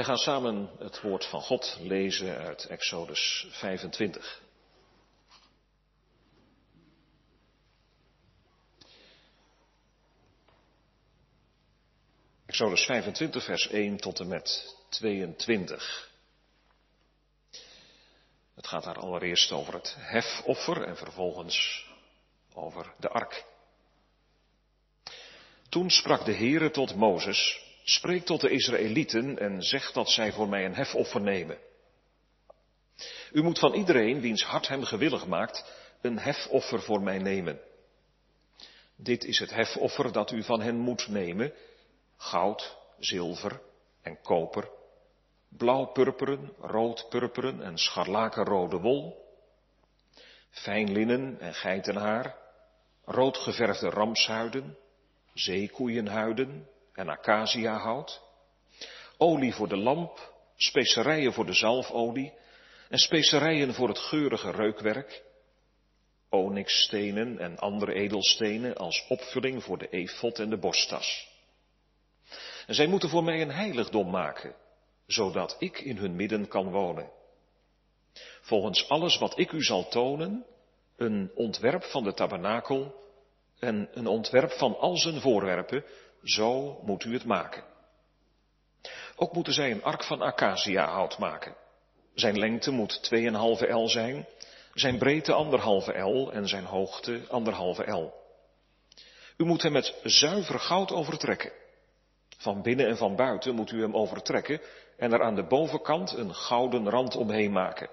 Wij gaan samen het woord van God lezen uit Exodus 25. Exodus 25, vers 1 tot en met 22. Het gaat daar allereerst over het hefoffer en vervolgens over de ark. Toen sprak de Heere tot Mozes, spreek tot de Israëlieten en zeg dat zij voor mij een hefoffer nemen. U moet van iedereen, wiens hart hem gewillig maakt, een hefoffer voor mij nemen. Dit is het hefoffer dat u van hen moet nemen, goud, zilver en koper, blauw-purperen, rood-purperen en scharlakenrode wol, fijn linnen en geitenhaar, roodgeverfde ramshuiden, zeekoeienhuiden en acaciahout, olie voor de lamp, specerijen voor de zalfolie en specerijen voor het geurige reukwerk, onyxstenen en andere edelstenen als opvulling voor de efot en de borsttas. En zij moeten voor mij een heiligdom maken, zodat ik in hun midden kan wonen. Volgens alles wat ik u zal tonen, een ontwerp van de tabernakel en een ontwerp van al zijn voorwerpen, zo moet u het maken. Ook moeten zij een ark van acacia-hout maken. Zijn lengte moet 2,5 L zijn, zijn breedte 1,5 L en zijn hoogte 1,5 L. U moet hem met zuiver goud overtrekken. Van binnen en van buiten moet u hem overtrekken en er aan de bovenkant een gouden rand omheen maken.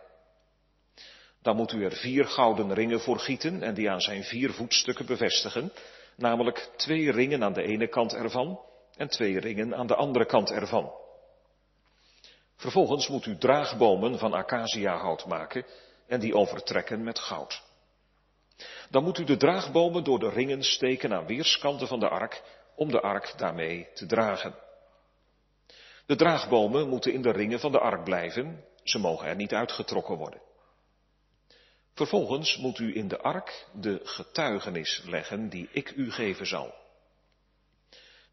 Dan moet u er vier gouden ringen voor gieten en die aan zijn vier voetstukken bevestigen, namelijk twee ringen aan de ene kant ervan en twee ringen aan de andere kant ervan. Vervolgens moet u draagbomen van acaciahout maken en die overtrekken met goud. Dan moet u de draagbomen door de ringen steken aan weerskanten van de ark om de ark daarmee te dragen. De draagbomen moeten in de ringen van de ark blijven, ze mogen er niet uitgetrokken worden. Vervolgens moet u in de ark de getuigenis leggen die ik u geven zal.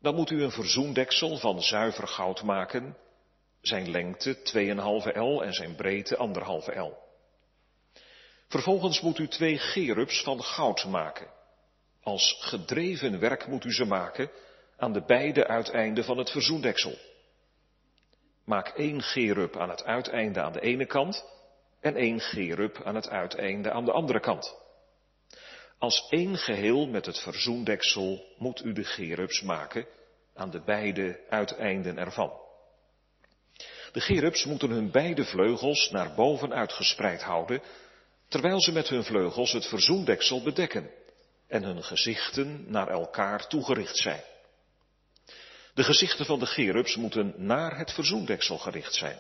Dan moet u een verzoendeksel van zuiver goud maken, zijn lengte 2,5 L en zijn breedte 1,5 L. Vervolgens moet u twee gerubs van goud maken. Als gedreven werk moet u ze maken aan de beide uiteinden van het verzoendeksel. Maak één gerub aan het uiteinde aan de ene kant en één gerub aan het uiteinde aan de andere kant. Als één geheel met het verzoendeksel moet u de gerubs maken aan de beide uiteinden ervan. De gerubs moeten hun beide vleugels naar boven uitgespreid houden, terwijl ze met hun vleugels het verzoendeksel bedekken en hun gezichten naar elkaar toegericht zijn. De gezichten van de gerubs moeten naar het verzoendeksel gericht zijn.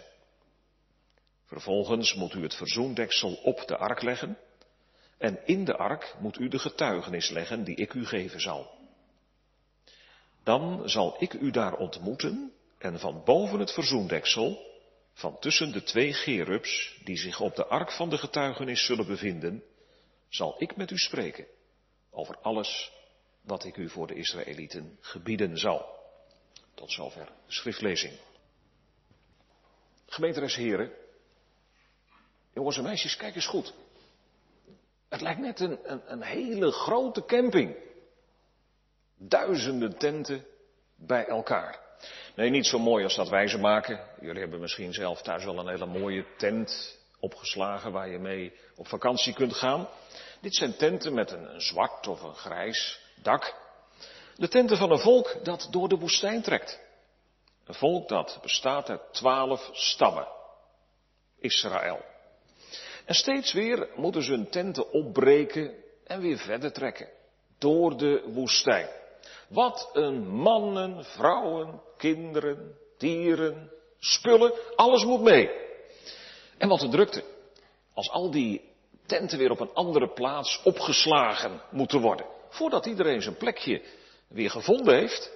Vervolgens moet u het verzoendeksel op de ark leggen en in de ark moet u de getuigenis leggen die ik u geven zal. Dan zal ik u daar ontmoeten en van boven het verzoendeksel, van tussen de twee gerubs die zich op de ark van de getuigenis zullen bevinden, zal ik met u spreken over alles wat ik u voor de Israëlieten gebieden zal. Tot zover schriftlezing. Gemeenteres heren, jongens en meisjes, kijk eens goed. Het lijkt net een, een, een hele grote camping. Duizenden tenten bij elkaar. Nee, niet zo mooi als dat wij ze maken. Jullie hebben misschien zelf thuis wel een hele mooie tent opgeslagen waar je mee op vakantie kunt gaan. Dit zijn tenten met een, een zwart of een grijs dak. De tenten van een volk dat door de woestijn trekt. Een volk dat bestaat uit twaalf stammen. Israël. En steeds weer moeten ze hun tenten opbreken en weer verder trekken. Door de woestijn. Wat een mannen, vrouwen, kinderen, dieren, spullen, alles moet mee. En wat een drukte. Als al die tenten weer op een andere plaats opgeslagen moeten worden. Voordat iedereen zijn plekje weer gevonden heeft.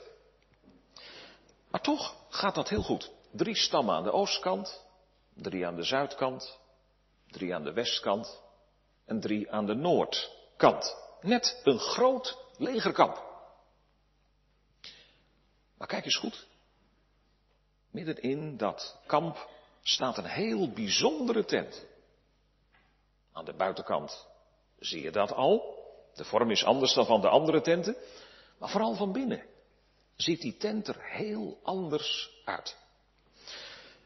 Maar toch gaat dat heel goed. Drie stammen aan de oostkant, drie aan de zuidkant, drie aan de westkant en drie aan de noordkant. Net een groot legerkamp. Maar kijk eens goed. Midden in dat kamp staat een heel bijzondere tent. Aan de buitenkant zie je dat al. De vorm is anders dan van de andere tenten. Maar vooral van binnen ziet die tent er heel anders uit.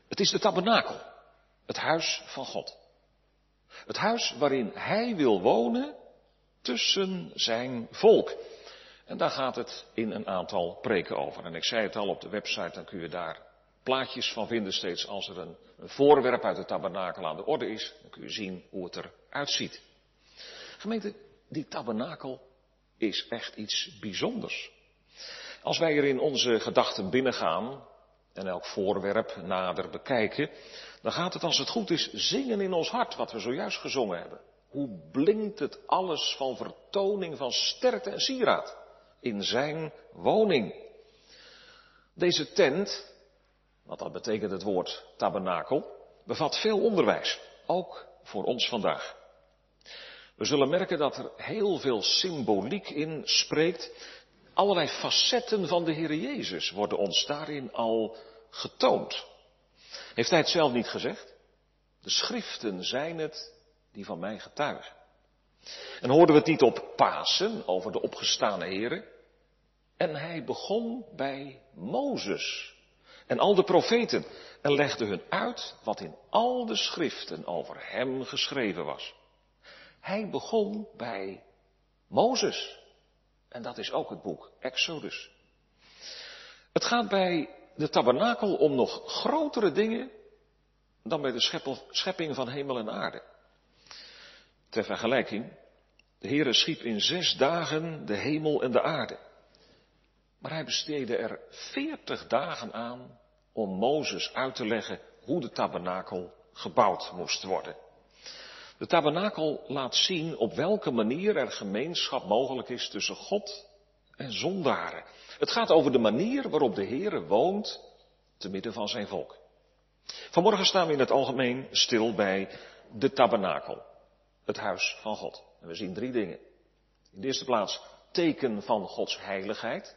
Het is de tabernakel, het huis van God. Het huis waarin Hij wil wonen tussen zijn volk. En daar gaat het in een aantal preken over. En ik zei het al op de website, dan kun je daar plaatjes van vinden steeds als er een, een voorwerp uit de tabernakel aan de orde is. Dan kun je zien hoe het eruit ziet. Gemeente, die tabernakel is echt iets bijzonders. Als wij er in onze gedachten binnengaan en elk voorwerp nader bekijken, dan gaat het als het goed is zingen in ons hart wat we zojuist gezongen hebben. Hoe blinkt het alles van vertoning van sterkte en sieraad in zijn woning. Deze tent, wat dat betekent het woord tabernakel, bevat veel onderwijs, ook voor ons vandaag. We zullen merken dat er heel veel symboliek in spreekt. Allerlei facetten van de Heer Jezus worden ons daarin al getoond. Heeft hij het zelf niet gezegd? De schriften zijn het die van mij getuigen. En hoorden we het niet op Pasen over de opgestane heren? En hij begon bij Mozes en al de profeten en legde hun uit wat in al de schriften over hem geschreven was. Hij begon bij Mozes. En dat is ook het boek Exodus. Het gaat bij de tabernakel om nog grotere dingen dan bij de schepping van hemel en aarde. Ter vergelijking, de Heere schiep in zes dagen de hemel en de aarde. Maar hij besteedde er veertig dagen aan om Mozes uit te leggen hoe de tabernakel gebouwd moest worden. De tabernakel laat zien op welke manier er gemeenschap mogelijk is tussen God en zondaren. Het gaat over de manier waarop de Heere woont te midden van zijn volk. Vanmorgen staan we in het algemeen stil bij de tabernakel, het huis van God. En we zien drie dingen. In de eerste plaats teken van Gods heiligheid.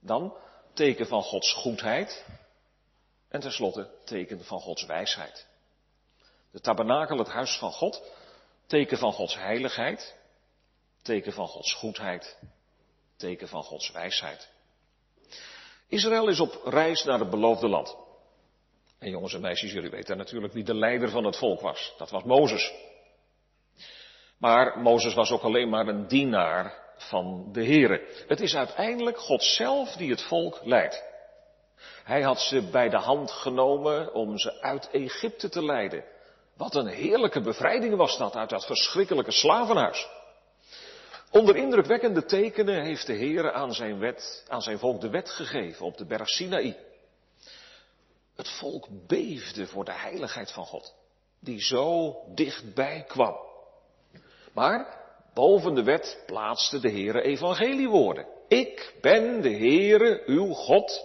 Dan teken van Gods goedheid. En tenslotte teken van Gods wijsheid. De tabernakel, het huis van God, teken van Gods heiligheid, teken van Gods goedheid, teken van Gods wijsheid. Israël is op reis naar het beloofde land. En jongens en meisjes, jullie weten natuurlijk wie de leider van het volk was. Dat was Mozes. Maar Mozes was ook alleen maar een dienaar van de Here. Het is uiteindelijk God zelf die het volk leidt. Hij had ze bij de hand genomen om ze uit Egypte te leiden. Wat een heerlijke bevrijding was dat uit dat verschrikkelijke slavenhuis. Onder indrukwekkende tekenen heeft de Heer aan zijn, wet, aan zijn volk de wet gegeven op de berg Sinaï. Het volk beefde voor de heiligheid van God, die zo dichtbij kwam. Maar boven de wet plaatste de Heere evangeliewoorden. Ik ben de Heere, uw God,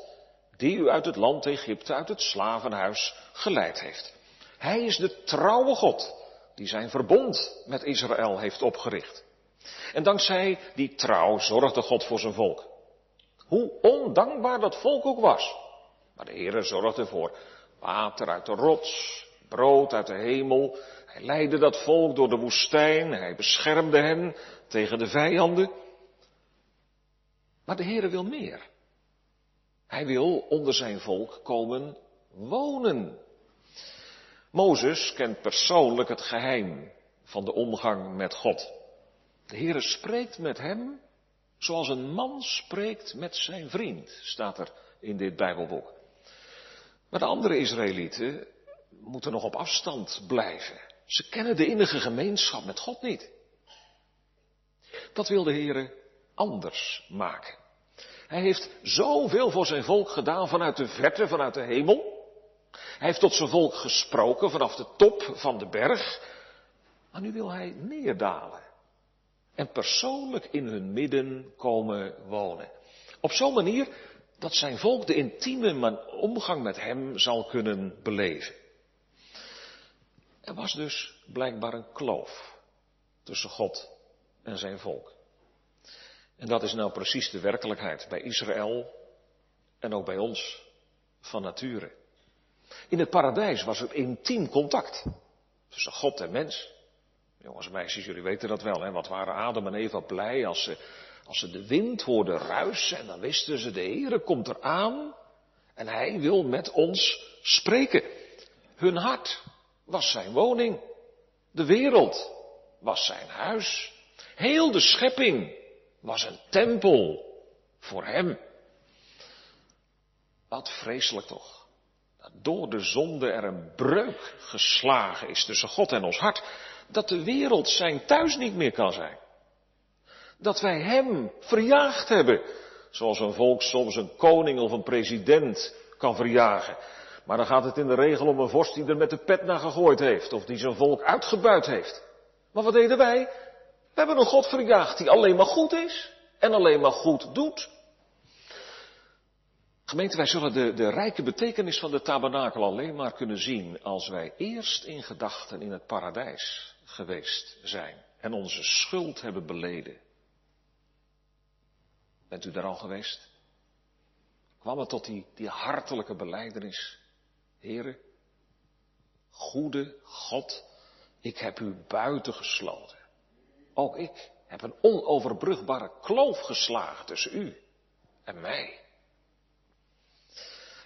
die u uit het land Egypte, uit het slavenhuis geleid heeft. Hij is de trouwe God die zijn verbond met Israël heeft opgericht. En dankzij die trouw zorgde God voor zijn volk. Hoe ondankbaar dat volk ook was. Maar de Heer zorgde voor water uit de rots, brood uit de hemel. Hij leidde dat volk door de woestijn. Hij beschermde hen tegen de vijanden. Maar de Heer wil meer. Hij wil onder zijn volk komen wonen. Mozes kent persoonlijk het geheim van de omgang met God. De Heere spreekt met hem zoals een man spreekt met zijn vriend, staat er in dit Bijbelboek. Maar de andere Israëlieten moeten nog op afstand blijven. Ze kennen de innige gemeenschap met God niet. Dat wil de Heere anders maken. Hij heeft zoveel voor zijn volk gedaan vanuit de verte, vanuit de hemel. Hij heeft tot zijn volk gesproken vanaf de top van de berg. Maar nu wil hij neerdalen. En persoonlijk in hun midden komen wonen. Op zo'n manier dat zijn volk de intieme omgang met hem zal kunnen beleven. Er was dus blijkbaar een kloof tussen God en zijn volk. En dat is nou precies de werkelijkheid bij Israël en ook bij ons van nature. In het paradijs was er intiem contact tussen God en mens. Jongens en meisjes, jullie weten dat wel, hè? Wat waren Adam en Eva blij als ze, als ze de wind hoorden ruisen en dan wisten ze, de Heere komt eraan en hij wil met ons spreken. Hun hart was zijn woning. De wereld was zijn huis. Heel de schepping was een tempel voor hem. Wat vreselijk toch. Door de zonde er een breuk geslagen is tussen God en ons hart. Dat de wereld zijn thuis niet meer kan zijn. Dat wij hem verjaagd hebben. Zoals een volk soms een koning of een president kan verjagen. Maar dan gaat het in de regel om een vorst die er met de pet naar gegooid heeft. Of die zijn volk uitgebuit heeft. Maar wat deden wij? We hebben een God verjaagd die alleen maar goed is. En alleen maar goed doet. Gemeente, wij zullen de, de rijke betekenis van de tabernakel alleen maar kunnen zien als wij eerst in gedachten in het paradijs geweest zijn en onze schuld hebben beleden. Bent u daar al geweest? Kwam het tot die, die hartelijke beleidenis? Heren, goede God, ik heb u buiten gesloten. Ook ik heb een onoverbrugbare kloof geslagen tussen u en mij.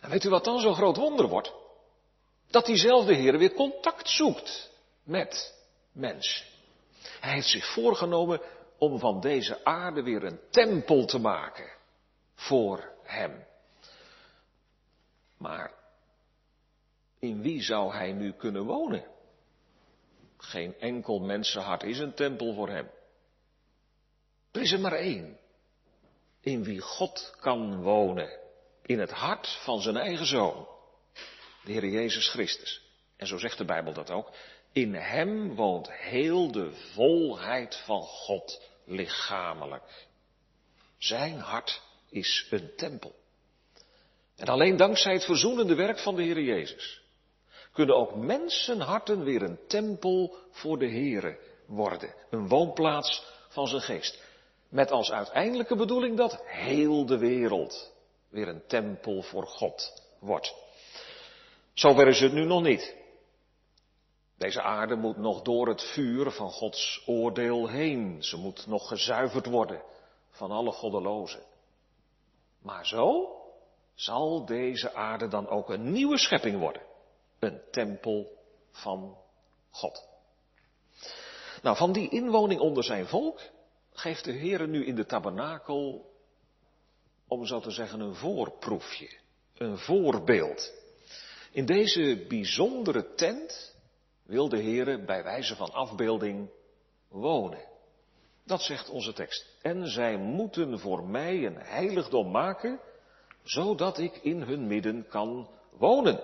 En weet u wat dan zo'n groot wonder wordt? Dat diezelfde Heer weer contact zoekt met mensen. Hij heeft zich voorgenomen om van deze aarde weer een tempel te maken voor Hem. Maar in wie zou Hij nu kunnen wonen? Geen enkel mensenhart is een tempel voor Hem. Er is er maar één. In wie God kan wonen in het hart van zijn eigen zoon, de Heer Jezus Christus. En zo zegt de Bijbel dat ook. In hem woont heel de volheid van God lichamelijk. Zijn hart is een tempel. En alleen dankzij het verzoenende werk van de Heer Jezus kunnen ook mensenharten weer een tempel voor de Heere worden. Een woonplaats van zijn geest. Met als uiteindelijke bedoeling dat heel de wereld weer een tempel voor God wordt. Zover is het nu nog niet. Deze aarde moet nog door het vuur van Gods oordeel heen. Ze moet nog gezuiverd worden van alle goddelozen. Maar zo zal deze aarde dan ook een nieuwe schepping worden. Een tempel van God. Nou, van die inwoning onder zijn volk geeft de Heer nu in de tabernakel om zo te zeggen, een voorproefje, een voorbeeld. In deze bijzondere tent wil de Heere bij wijze van afbeelding wonen. Dat zegt onze tekst. En zij moeten voor mij een heiligdom maken, zodat ik in hun midden kan wonen.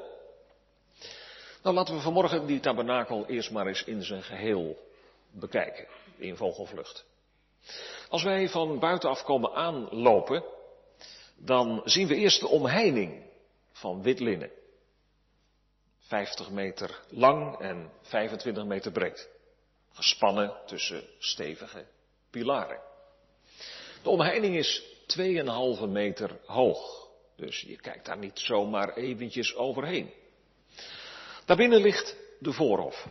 Nou, laten we vanmorgen die tabernakel eerst maar eens in zijn geheel bekijken, in vogelvlucht. Als wij van buitenaf komen aanlopen, dan zien we eerst de omheining van wit linnen. 50 meter lang en 25 meter breed. Gespannen tussen stevige pilaren. De omheining is 2,5 meter hoog. Dus je kijkt daar niet zomaar eventjes overheen. Daarbinnen ligt de voorhof.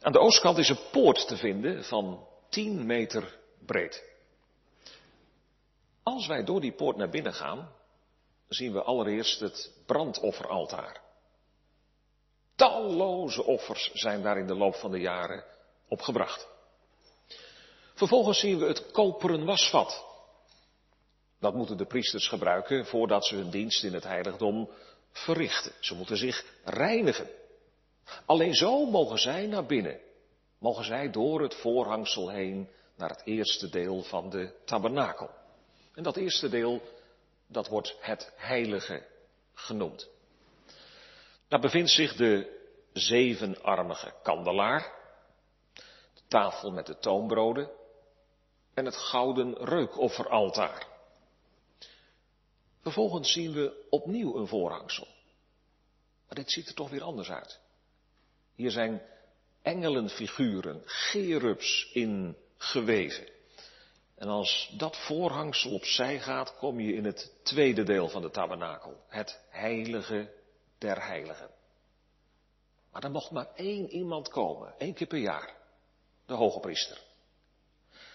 Aan de oostkant is een poort te vinden van 10 meter breed. Als wij door die poort naar binnen gaan, zien we allereerst het brandofferaltaar. Talloze offers zijn daar in de loop van de jaren opgebracht. Vervolgens zien we het koperen wasvat. Dat moeten de priesters gebruiken voordat ze hun dienst in het heiligdom verrichten. Ze moeten zich reinigen. Alleen zo mogen zij naar binnen. Mogen zij door het voorhangsel heen naar het eerste deel van de tabernakel. En dat eerste deel, dat wordt het heilige genoemd. Daar bevindt zich de zevenarmige kandelaar, de tafel met de toonbroden en het gouden reukofferaltaar. Vervolgens zien we opnieuw een voorhangsel. Maar dit ziet er toch weer anders uit. Hier zijn engelenfiguren, gerubs in geweven. En als dat voorhangsel opzij gaat, kom je in het tweede deel van de tabernakel. Het heilige der heiligen. Maar er mocht maar één iemand komen, één keer per jaar. De hoge priester.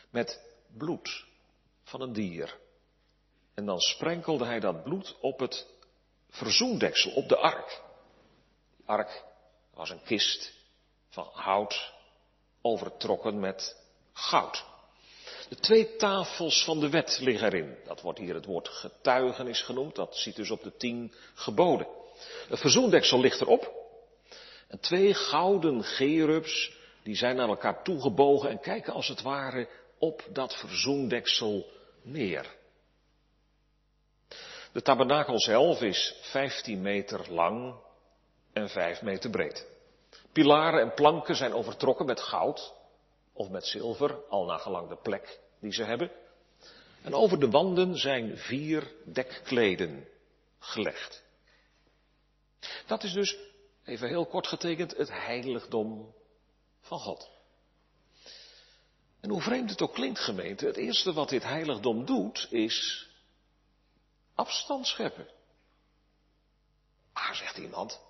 Met bloed van een dier. En dan sprenkelde hij dat bloed op het verzoendeksel, op de ark. Die ark was een kist van hout, overtrokken met goud. De twee tafels van de wet liggen erin. Dat wordt hier het woord getuigenis genoemd. Dat ziet dus op de tien geboden. Het verzoendeksel ligt erop. En twee gouden gerubs, die zijn naar elkaar toegebogen en kijken als het ware op dat verzoendeksel neer. De tabernakel zelf is 15 meter lang en 5 meter breed. Pilaren en planken zijn overtrokken met goud of met zilver, al naar gelang de plek die ze hebben. En over de wanden zijn vier dekkleden gelegd. Dat is dus, even heel kort getekend, het heiligdom van God. En hoe vreemd het ook klinkt, gemeente, het eerste wat dit heiligdom doet, is afstand scheppen. Maar, zegt iemand,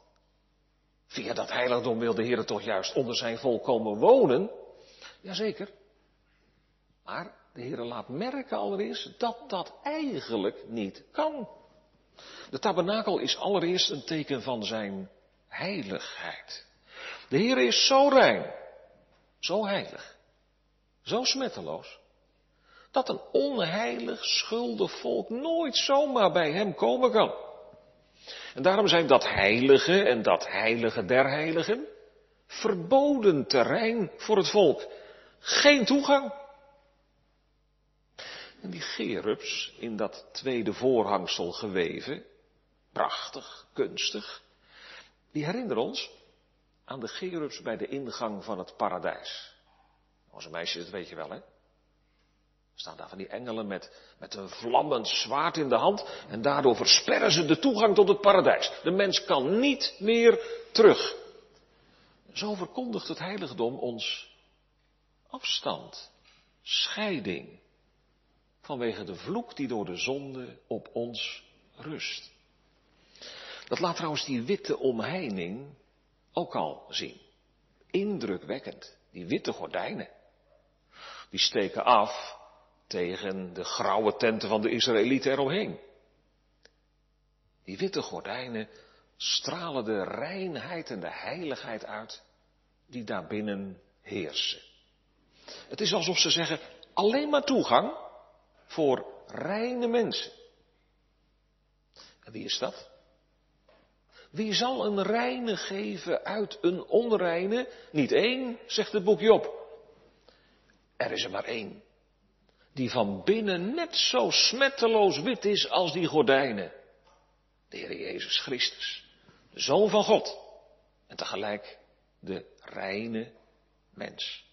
via dat heiligdom wil de Heer toch juist onder zijn volk komen wonen? Jazeker. Maar de Heer laat merken allereerst dat dat eigenlijk niet kan. De tabernakel is allereerst een teken van zijn heiligheid. De Heer is zo rein, zo heilig, zo smetteloos, dat een onheilig, schuldig volk nooit zomaar bij hem komen kan. En daarom zijn dat heilige en dat heilige der heiligen verboden terrein voor het volk. Geen toegang. En die gerubs in dat tweede voorhangsel geweven, prachtig, kunstig, die herinneren ons aan de gerubs bij de ingang van het paradijs. Onze meisjes, dat weet je wel, hè? staan daar van die engelen met, met een vlammend zwaard in de hand en daardoor versperren ze de toegang tot het paradijs. De mens kan niet meer terug. Zo verkondigt het heiligdom ons afstand, scheiding, vanwege de vloek die door de zonde op ons rust. Dat laat trouwens die witte omheining ook al zien. Indrukwekkend, die witte gordijnen. Die steken af tegen de grauwe tenten van de Israëlieten eromheen. Die witte gordijnen stralen de reinheid en de heiligheid uit die daarbinnen heersen. Het is alsof ze zeggen, alleen maar toegang voor reine mensen. En wie is dat? Wie zal een reine geven uit een onreine? Niet één, zegt het boekje op. Er is er maar één die van binnen net zo smetteloos wit is als die gordijnen. De Heer Jezus Christus, de Zoon van God en tegelijk de reine mens.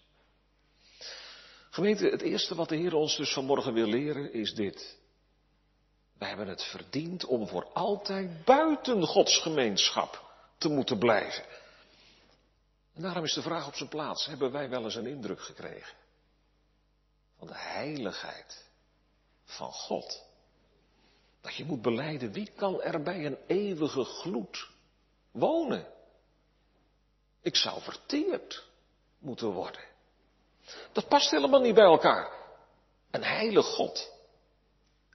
Gemeente, het eerste wat de Heer ons dus vanmorgen wil leren is dit. Wij hebben het verdiend om voor altijd buiten Gods gemeenschap te moeten blijven. En daarom is de vraag op zijn plaats, hebben wij wel eens een indruk gekregen? van de heiligheid van God. Dat je moet beleiden, wie kan er bij een eeuwige gloed wonen? Ik zou verteerd moeten worden. Dat past helemaal niet bij elkaar. Een heilig God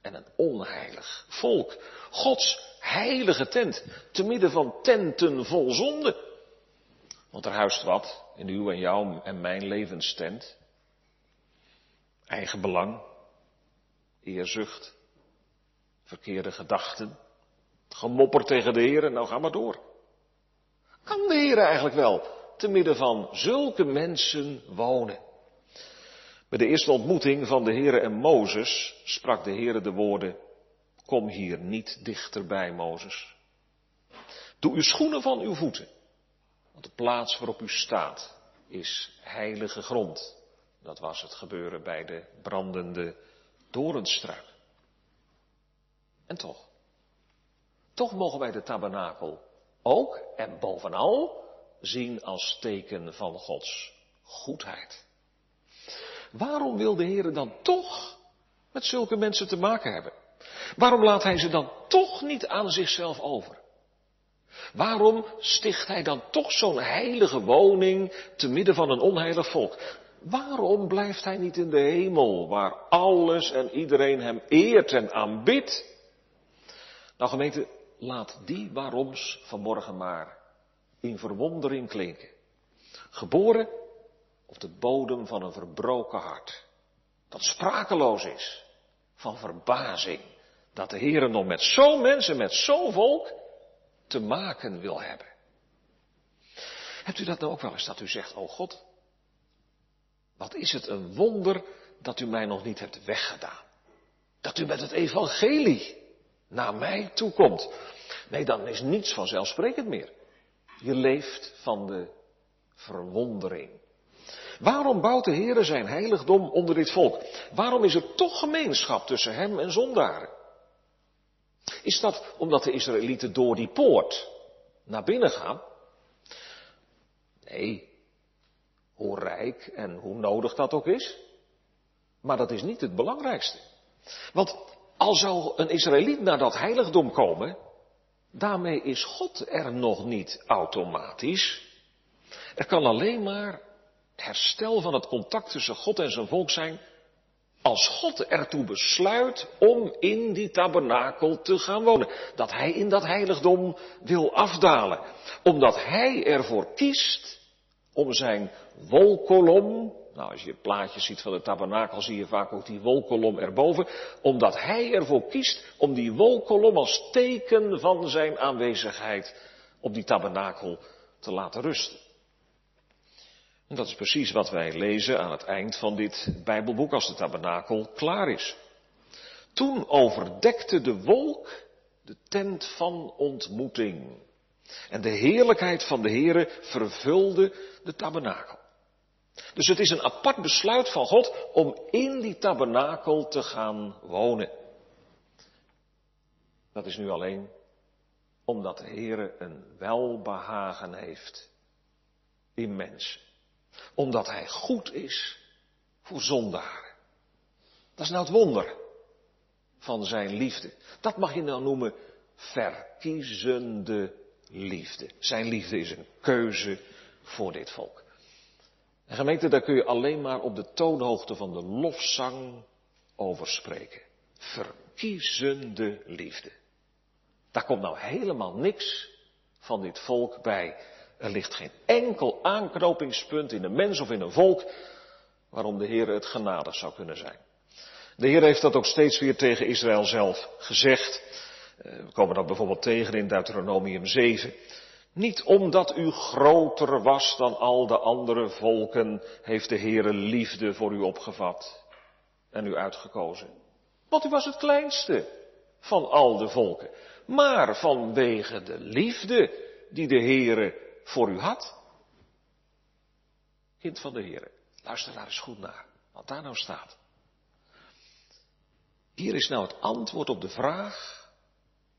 en een onheilig volk. Gods heilige tent, te midden van tenten vol zonde. Want er huist wat in uw en jouw en mijn levenstent. Eigen belang, eerzucht, verkeerde gedachten, gemopper tegen de Heer, nou ga maar door. Kan de Heer eigenlijk wel te midden van zulke mensen wonen? Bij de eerste ontmoeting van de Heer en Mozes sprak de Heer de woorden, kom hier niet dichterbij, Mozes. Doe uw schoenen van uw voeten, want de plaats waarop u staat is heilige grond. Dat was het gebeuren bij de brandende doornstruik. En toch, toch mogen wij de tabernakel ook en bovenal zien als teken van Gods goedheid. Waarom wil de Heer dan toch met zulke mensen te maken hebben? Waarom laat hij ze dan toch niet aan zichzelf over? Waarom sticht hij dan toch zo'n heilige woning te midden van een onheilig volk? Waarom blijft hij niet in de hemel, waar alles en iedereen hem eert en aanbidt? Nou gemeente, laat die waaroms vanmorgen maar in verwondering klinken. Geboren op de bodem van een verbroken hart, dat sprakeloos is van verbazing, dat de Heer nog met zo'n mensen, met zo'n volk, te maken wil hebben. Hebt u dat nou ook wel eens, dat u zegt, oh God, wat is het een wonder dat u mij nog niet hebt weggedaan. Dat u met het evangelie naar mij toekomt. Nee, dan is niets vanzelfsprekend meer. Je leeft van de verwondering. Waarom bouwt de Heer zijn heiligdom onder dit volk? Waarom is er toch gemeenschap tussen hem en zondaren? Is dat omdat de Israëlieten door die poort naar binnen gaan? Nee, hoe rijk en hoe nodig dat ook is. Maar dat is niet het belangrijkste. Want al zou een Israëliet naar dat heiligdom komen, daarmee is God er nog niet automatisch. Er kan alleen maar herstel van het contact tussen God en zijn volk zijn als God ertoe besluit om in die tabernakel te gaan wonen. Dat hij in dat heiligdom wil afdalen. Omdat hij ervoor kiest om zijn wolkolom, nou als je plaatjes ziet van de tabernakel zie je vaak ook die wolkolom erboven, omdat hij ervoor kiest om die wolkolom als teken van zijn aanwezigheid op die tabernakel te laten rusten. En dat is precies wat wij lezen aan het eind van dit Bijbelboek als de tabernakel klaar is. Toen overdekte de wolk de tent van ontmoeting. En de heerlijkheid van de Heere vervulde de tabernakel. Dus het is een apart besluit van God om in die tabernakel te gaan wonen. Dat is nu alleen omdat de Heere een welbehagen heeft in mensen. Omdat Hij goed is voor zondaren. Dat is nou het wonder van zijn liefde. Dat mag je nou noemen verkiezende liefde. Zijn liefde is een keuze voor dit volk. En gemeente, daar kun je alleen maar op de toonhoogte van de lofzang over spreken. Verkiezende liefde. Daar komt nou helemaal niks van dit volk bij. Er ligt geen enkel aanknopingspunt in een mens of in een volk waarom de Heer het genadig zou kunnen zijn. De Heer heeft dat ook steeds weer tegen Israël zelf gezegd. Eh, we komen dat bijvoorbeeld tegen in Deuteronomium 7. Niet omdat u groter was dan al de andere volken, heeft de Heere liefde voor u opgevat en u uitgekozen. Want u was het kleinste van al de volken. Maar vanwege de liefde die de Heere voor u had. Kind van de Heere, luister daar eens goed naar, wat daar nou staat. Hier is nou het antwoord op de vraag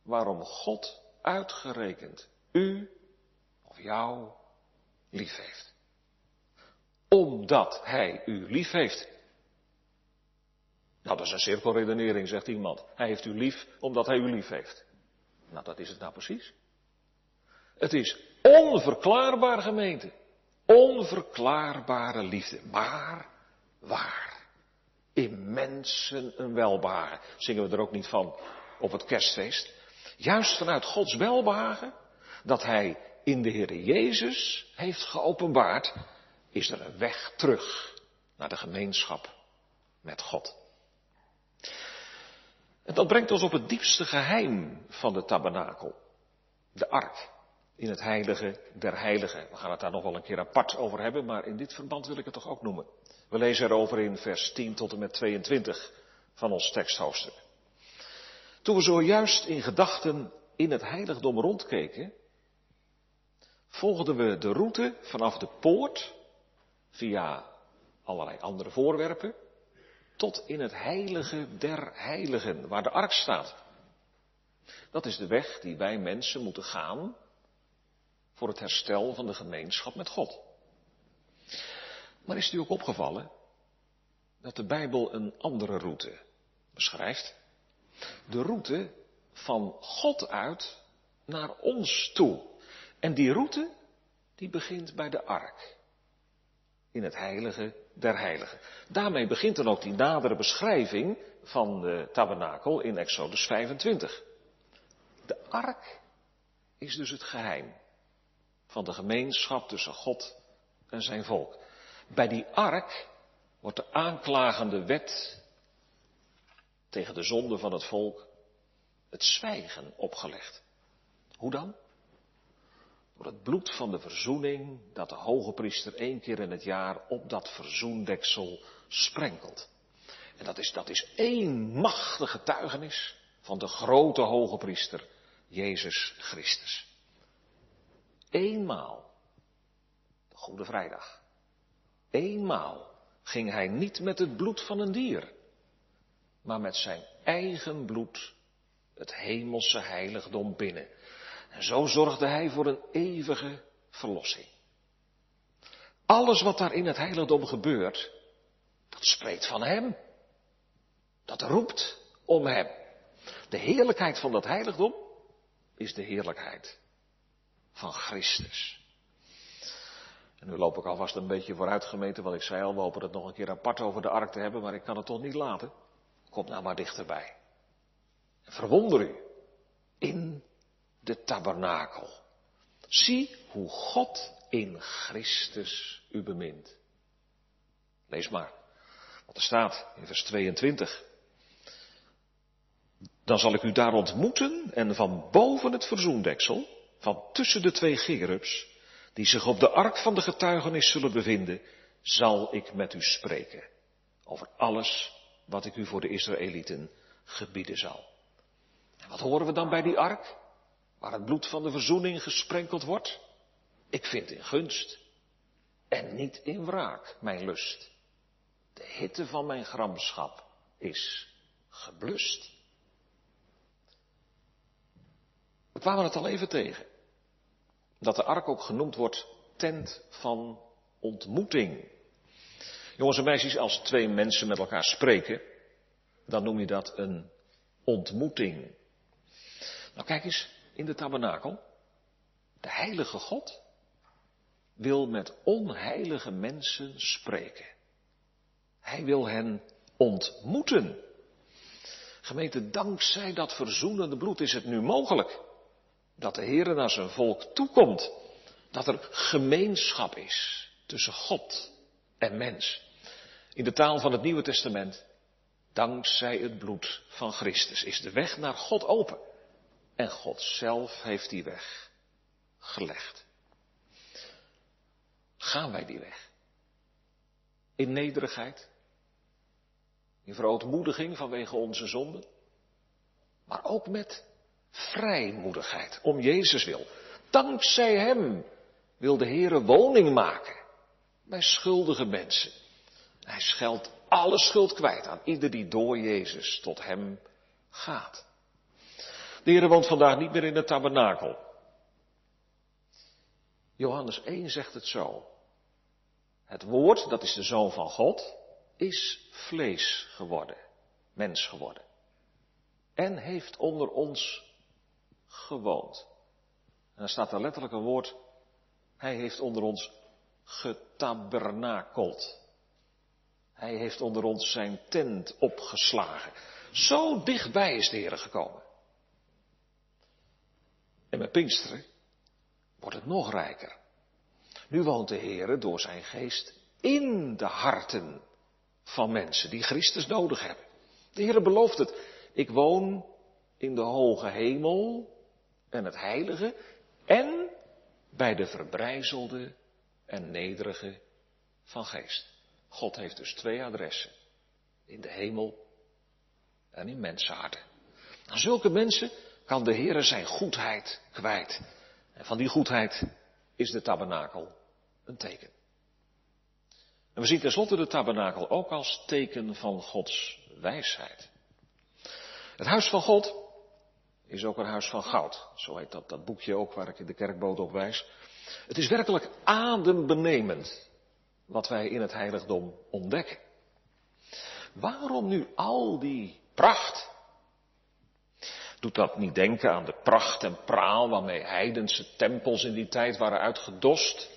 waarom God uitgerekend u jou lief heeft. Omdat hij u lief heeft. Nou, dat is een cirkelredenering, zegt iemand. Hij heeft u lief omdat hij u lief heeft. Nou, dat is het nou precies. Het is onverklaarbaar gemeente. Onverklaarbare liefde. Maar waar? In mensen een welbehagen. Zingen we er ook niet van op het kerstfeest. Juist vanuit Gods welbehagen dat Hij in de Heer Jezus heeft geopenbaard, is er een weg terug naar de gemeenschap met God. En dat brengt ons op het diepste geheim van de tabernakel, de ark in het heilige der heiligen. We gaan het daar nog wel een keer apart over hebben, maar in dit verband wil ik het toch ook noemen. We lezen erover in vers 10 tot en met 22 van ons teksthoofdstuk. Toen we zojuist in gedachten in het heiligdom rondkeken, volgden we de route vanaf de poort, via allerlei andere voorwerpen, tot in het heilige der heiligen, waar de ark staat. Dat is de weg die wij mensen moeten gaan voor het herstel van de gemeenschap met God. Maar is het u ook opgevallen dat de Bijbel een andere route beschrijft. De route van God uit naar ons toe. En die route, die begint bij de ark. In het heilige der heiligen. Daarmee begint dan ook die nadere beschrijving van de tabernakel in Exodus 25. De ark is dus het geheim van de gemeenschap tussen God en zijn volk. Bij die ark wordt de aanklagende wet tegen de zonde van het volk het zwijgen opgelegd. Hoe dan? Door het bloed van de verzoening dat de hoge priester één keer in het jaar op dat verzoendeksel sprenkelt. En dat is, dat is één machtige getuigenis van de grote hoge priester, Jezus Christus. Eenmaal, de Goede Vrijdag, eenmaal ging hij niet met het bloed van een dier, maar met zijn eigen bloed het hemelse heiligdom binnen. En zo zorgde hij voor een eeuwige verlossing. Alles wat daar in het heiligdom gebeurt, dat spreekt van hem. Dat roept om hem. De heerlijkheid van dat heiligdom is de heerlijkheid van Christus. En nu loop ik alvast een beetje vooruit gemeten, want ik zei al, we hopen het nog een keer apart over de ark te hebben, maar ik kan het toch niet laten. Kom nou maar dichterbij. Verwonder u in de tabernakel. Zie hoe God in Christus u bemint. Lees maar wat er staat in vers 22. Dan zal ik u daar ontmoeten en van boven het verzoendeksel, van tussen de twee gerubs, die zich op de ark van de getuigenis zullen bevinden, zal ik met u spreken over alles wat ik u voor de Israëlieten gebieden zal. En wat horen we dan bij die ark? Waar het bloed van de verzoening gesprenkeld wordt? Ik vind in gunst en niet in wraak mijn lust. De hitte van mijn gramschap is geblust. We kwamen het al even tegen. Dat de ark ook genoemd wordt tent van ontmoeting. Jongens en meisjes, als twee mensen met elkaar spreken, dan noem je dat een ontmoeting. Nou kijk eens in de tabernakel. De heilige God wil met onheilige mensen spreken. Hij wil hen ontmoeten. Gemeente, dankzij dat verzoenende bloed is het nu mogelijk dat de Heer naar zijn volk toekomt. Dat er gemeenschap is tussen God en mens. In de taal van het Nieuwe Testament, dankzij het bloed van Christus, is de weg naar God open. En God zelf heeft die weg gelegd. Gaan wij die weg? In nederigheid? In verootmoediging vanwege onze zonden? Maar ook met vrijmoedigheid, om Jezus wil. Dankzij Hem wil de Heer woning maken bij schuldige mensen. Hij scheldt alle schuld kwijt aan ieder die door Jezus tot Hem gaat. De Heer woont vandaag niet meer in het tabernakel. Johannes 1 zegt het zo. Het woord, dat is de zoon van God, is vlees geworden, mens geworden. En heeft onder ons gewoond. En dan staat er letterlijk een woord, hij heeft onder ons getabernakeld. Hij heeft onder ons zijn tent opgeslagen. Zo dichtbij is de Heer gekomen. En met Pinksteren wordt het nog rijker. Nu woont de Heer door zijn geest in de harten van mensen die Christus nodig hebben. De Heer belooft het. Ik woon in de hoge hemel en het heilige en bij de verbrijzelde en nederige van geest. God heeft dus twee adressen. In de hemel en in mensenharten. Aan zulke mensen kan de Heer zijn goedheid kwijt. En van die goedheid is de tabernakel een teken. En we zien tenslotte de tabernakel ook als teken van Gods wijsheid. Het huis van God is ook een huis van goud. Zo heet dat, dat boekje ook waar ik in de kerkboot op wijs. Het is werkelijk adembenemend wat wij in het heiligdom ontdekken. Waarom nu al die pracht. Doet dat niet denken aan de pracht en praal waarmee heidense tempels in die tijd waren uitgedost?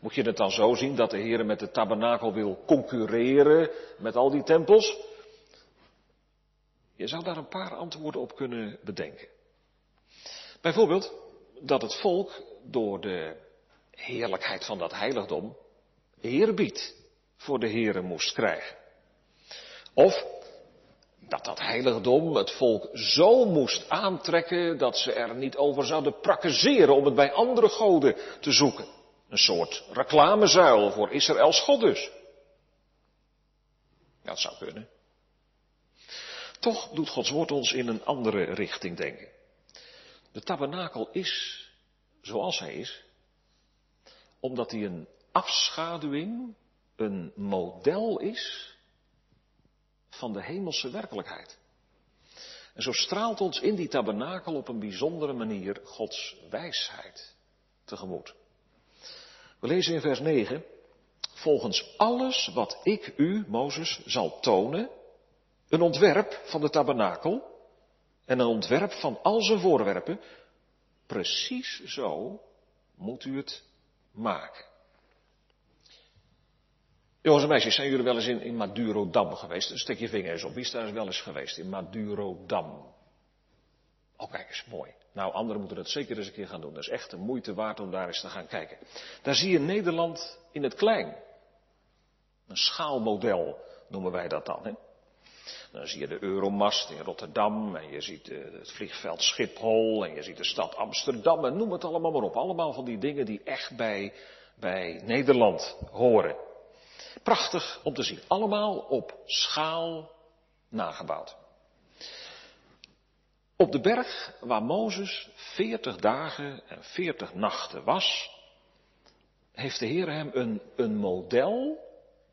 Moet je het dan zo zien dat de Heer met de tabernakel wil concurreren met al die tempels? Je zou daar een paar antwoorden op kunnen bedenken. Bijvoorbeeld dat het volk door de heerlijkheid van dat heiligdom eerbied voor de Heere moest krijgen. Of dat dat heiligdom het volk zo moest aantrekken dat ze er niet over zouden prakkezeren om het bij andere goden te zoeken. Een soort reclamezuil voor Israëls God dus. Dat zou kunnen. Toch doet Gods woord ons in een andere richting denken. De tabernakel is zoals hij is, omdat hij een afschaduwing, een model is van de hemelse werkelijkheid. En zo straalt ons in die tabernakel op een bijzondere manier Gods wijsheid tegemoet. We lezen in vers 9, volgens alles wat ik u, Mozes, zal tonen, een ontwerp van de tabernakel en een ontwerp van al zijn voorwerpen, precies zo moet u het maken. Jongens en meisjes, zijn jullie wel eens in, in Madurodam geweest? Steek je vinger eens op. Wie is daar wel eens geweest in Madurodam? Oh, kijk eens, mooi. Nou, anderen moeten dat zeker eens een keer gaan doen. Dat is echt de moeite waard om daar eens te gaan kijken. Daar zie je Nederland in het klein. Een schaalmodel noemen wij dat dan. Hè? Dan zie je de Euromast in Rotterdam en je ziet eh, het vliegveld Schiphol en je ziet de stad Amsterdam en noem het allemaal maar op. Allemaal van die dingen die echt bij, bij Nederland horen. Prachtig om te zien. Allemaal op schaal nagebouwd. Op de berg waar Mozes 40 dagen en 40 nachten was, heeft de Heer hem een, een model,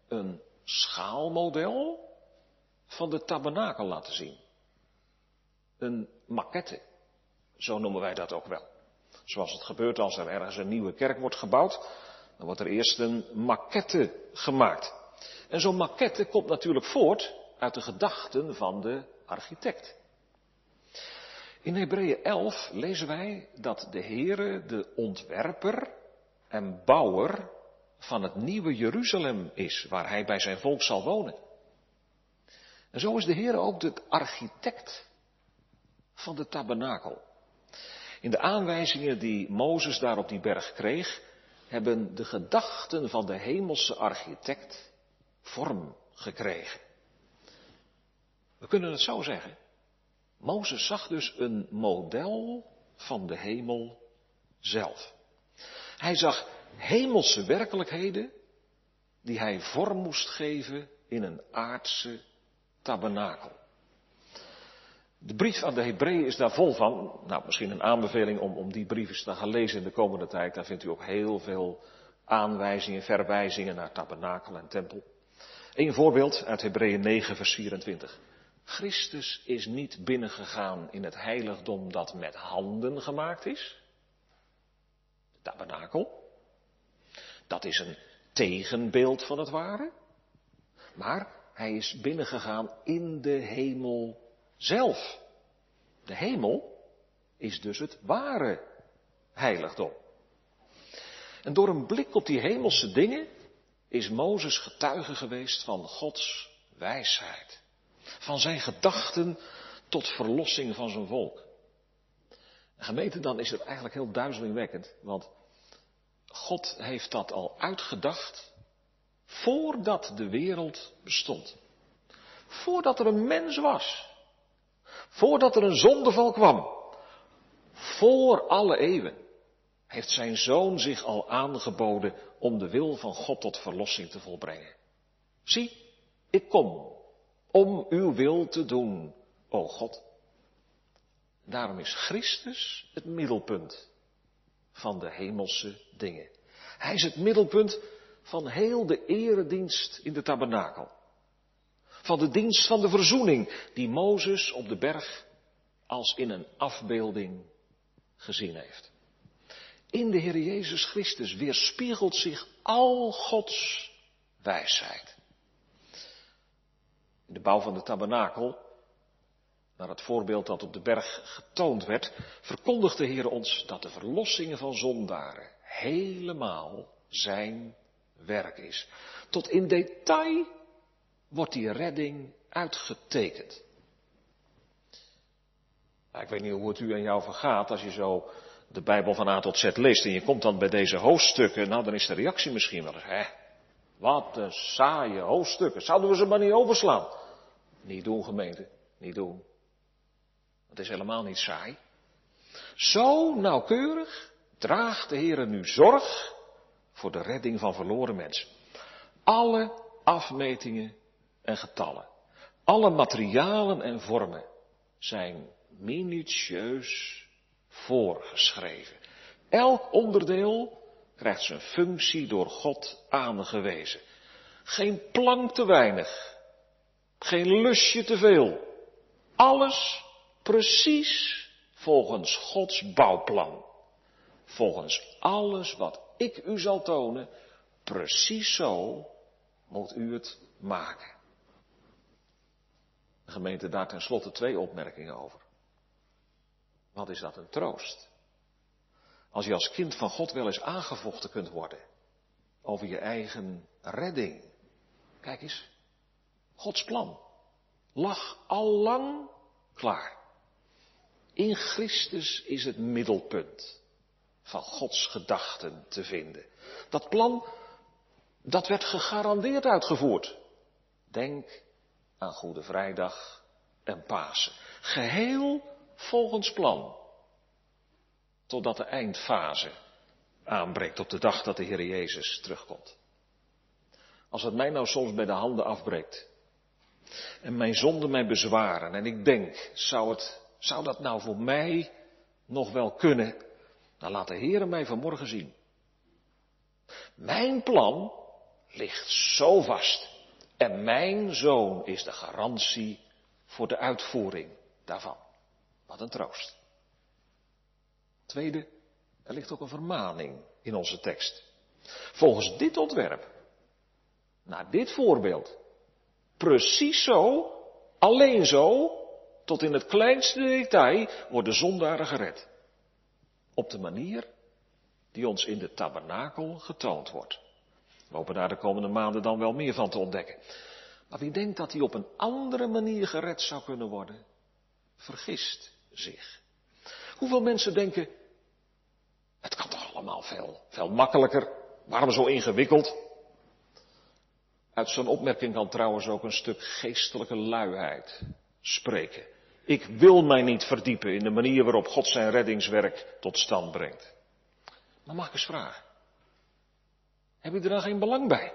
een schaalmodel van de tabernakel laten zien. Een maquette, zo noemen wij dat ook wel. Zoals het gebeurt als er ergens een nieuwe kerk wordt gebouwd, dan wordt er eerst een maquette gemaakt. En zo'n maquette komt natuurlijk voort uit de gedachten van de architect. In Hebreeën 11 lezen wij dat de Heere de ontwerper en bouwer van het nieuwe Jeruzalem is, waar hij bij zijn volk zal wonen. En zo is de Heer ook de architect van de tabernakel. In de aanwijzingen die Mozes daar op die berg kreeg, hebben de gedachten van de hemelse architect vorm gekregen. We kunnen het zo zeggen. Mozes zag dus een model van de hemel zelf. Hij zag hemelse werkelijkheden die hij vorm moest geven in een aardse tabernakel. De brief aan de Hebreeën is daar vol van. Nou, misschien een aanbeveling om, om die brief eens te gaan lezen in de komende tijd. Daar vindt u ook heel veel aanwijzingen, verwijzingen naar tabernakel en tempel. Een voorbeeld uit Hebreeën 9, vers 24. Christus is niet binnengegaan in het heiligdom dat met handen gemaakt is. De tabernakel. Dat is een tegenbeeld van het ware. Maar hij is binnengegaan in de hemel zelf. De hemel is dus het ware heiligdom. En door een blik op die hemelse dingen is Mozes getuige geweest van Gods wijsheid. Van zijn gedachten tot verlossing van zijn volk. gemeente, dan is het eigenlijk heel duizelingwekkend, want God heeft dat al uitgedacht Voordat de wereld bestond. Voordat er een mens was. Voordat er een zondeval kwam. Voor alle eeuwen heeft zijn zoon zich al aangeboden om de wil van God tot verlossing te volbrengen. Zie, ik kom om uw wil te doen, o God. Daarom is Christus het middelpunt van de hemelse dingen. Hij is het middelpunt van heel de eredienst in de tabernakel. Van de dienst van de verzoening die Mozes op de berg als in een afbeelding gezien heeft. In de Heer Jezus Christus weerspiegelt zich al Gods wijsheid. In de bouw van de tabernakel naar het voorbeeld dat op de berg getoond werd, verkondigt de Heer ons dat de verlossing van zondaren helemaal zijn werk is. Tot in detail wordt die redding uitgetekend. Ik weet niet hoe het u en jou vergaat als je zo de Bijbel van A tot Z leest en je komt dan bij deze hoofdstukken, nou dan is de reactie misschien wel eens, hè, wat een saaie hoofdstukken, zouden we ze maar niet overslaan? Niet doen gemeente, niet doen. Het is helemaal niet saai. Zo nauwkeurig draagt de Heer nu zorg voor de redding van verloren mensen. Alle afmetingen en getallen, alle materialen en vormen zijn minutieus voorgeschreven. Elk onderdeel krijgt zijn functie door God aangewezen. Geen plank te weinig, geen lusje te veel. Alles precies volgens Gods bouwplan. Volgens alles wat ik u zal tonen, precies zo moet u het maken. De gemeente daar tenslotte twee opmerkingen over. Wat is dat een troost? Als je als kind van God wel eens aangevochten kunt worden over je eigen redding. Kijk eens, Gods plan lag al lang klaar. In Christus is het middelpunt van Gods gedachten te vinden. Dat plan, dat werd gegarandeerd uitgevoerd. Denk aan Goede Vrijdag en Pasen. Geheel volgens plan. Totdat de eindfase aanbreekt op de dag dat de Heer Jezus terugkomt. Als het mij nou soms bij de handen afbreekt en mijn zonden mij bezwaren en ik denk, zou, het, zou dat nou voor mij nog wel kunnen? Dan laat de Heer mij vanmorgen zien. Mijn plan ligt zo vast en mijn zoon is de garantie voor de uitvoering daarvan. Wat een troost. Tweede, er ligt ook een vermaning in onze tekst. Volgens dit ontwerp, naar dit voorbeeld, precies zo, alleen zo, tot in het kleinste detail, worden zondaren gered. Op de manier die ons in de tabernakel getoond wordt. We hopen daar de komende maanden dan wel meer van te ontdekken. Maar wie denkt dat hij op een andere manier gered zou kunnen worden, vergist zich. Hoeveel mensen denken, het kan toch allemaal veel, veel makkelijker, waarom zo ingewikkeld? Uit zo'n opmerking kan trouwens ook een stuk geestelijke luiheid spreken. Ik wil mij niet verdiepen in de manier waarop God zijn reddingswerk tot stand brengt. Maar mag ik eens vragen? Heb je er dan geen belang bij?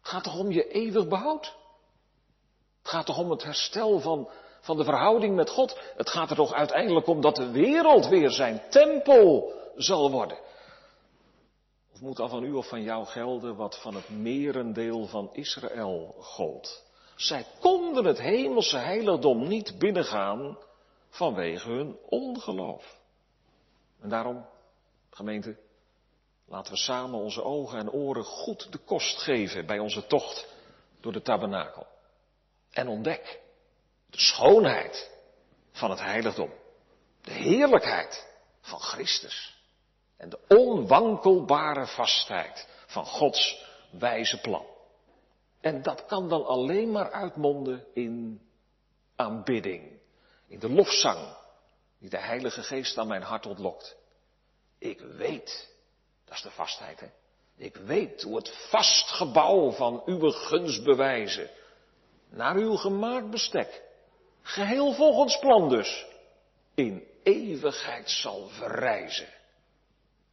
Het gaat toch om je eeuwig behoud? Het gaat toch om het herstel van, van de verhouding met God? Het gaat er toch uiteindelijk om dat de wereld weer zijn tempel zal worden? Of moet al van u of van jou gelden wat van het merendeel van Israël gold? Zij konden het hemelse heiligdom niet binnengaan vanwege hun ongeloof. En daarom, gemeente, laten we samen onze ogen en oren goed de kost geven bij onze tocht door de tabernakel. En ontdek de schoonheid van het heiligdom, de heerlijkheid van Christus en de onwankelbare vastheid van Gods wijze plan. En dat kan dan alleen maar uitmonden in aanbidding, in de lofzang die de Heilige Geest aan mijn hart ontlokt. Ik weet, dat is de vastheid, hè? Ik weet hoe het vast gebouw van uw gunstbewijzen naar uw gemaakt bestek, geheel volgens plan dus, in eeuwigheid zal verrijzen.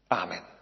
Amen.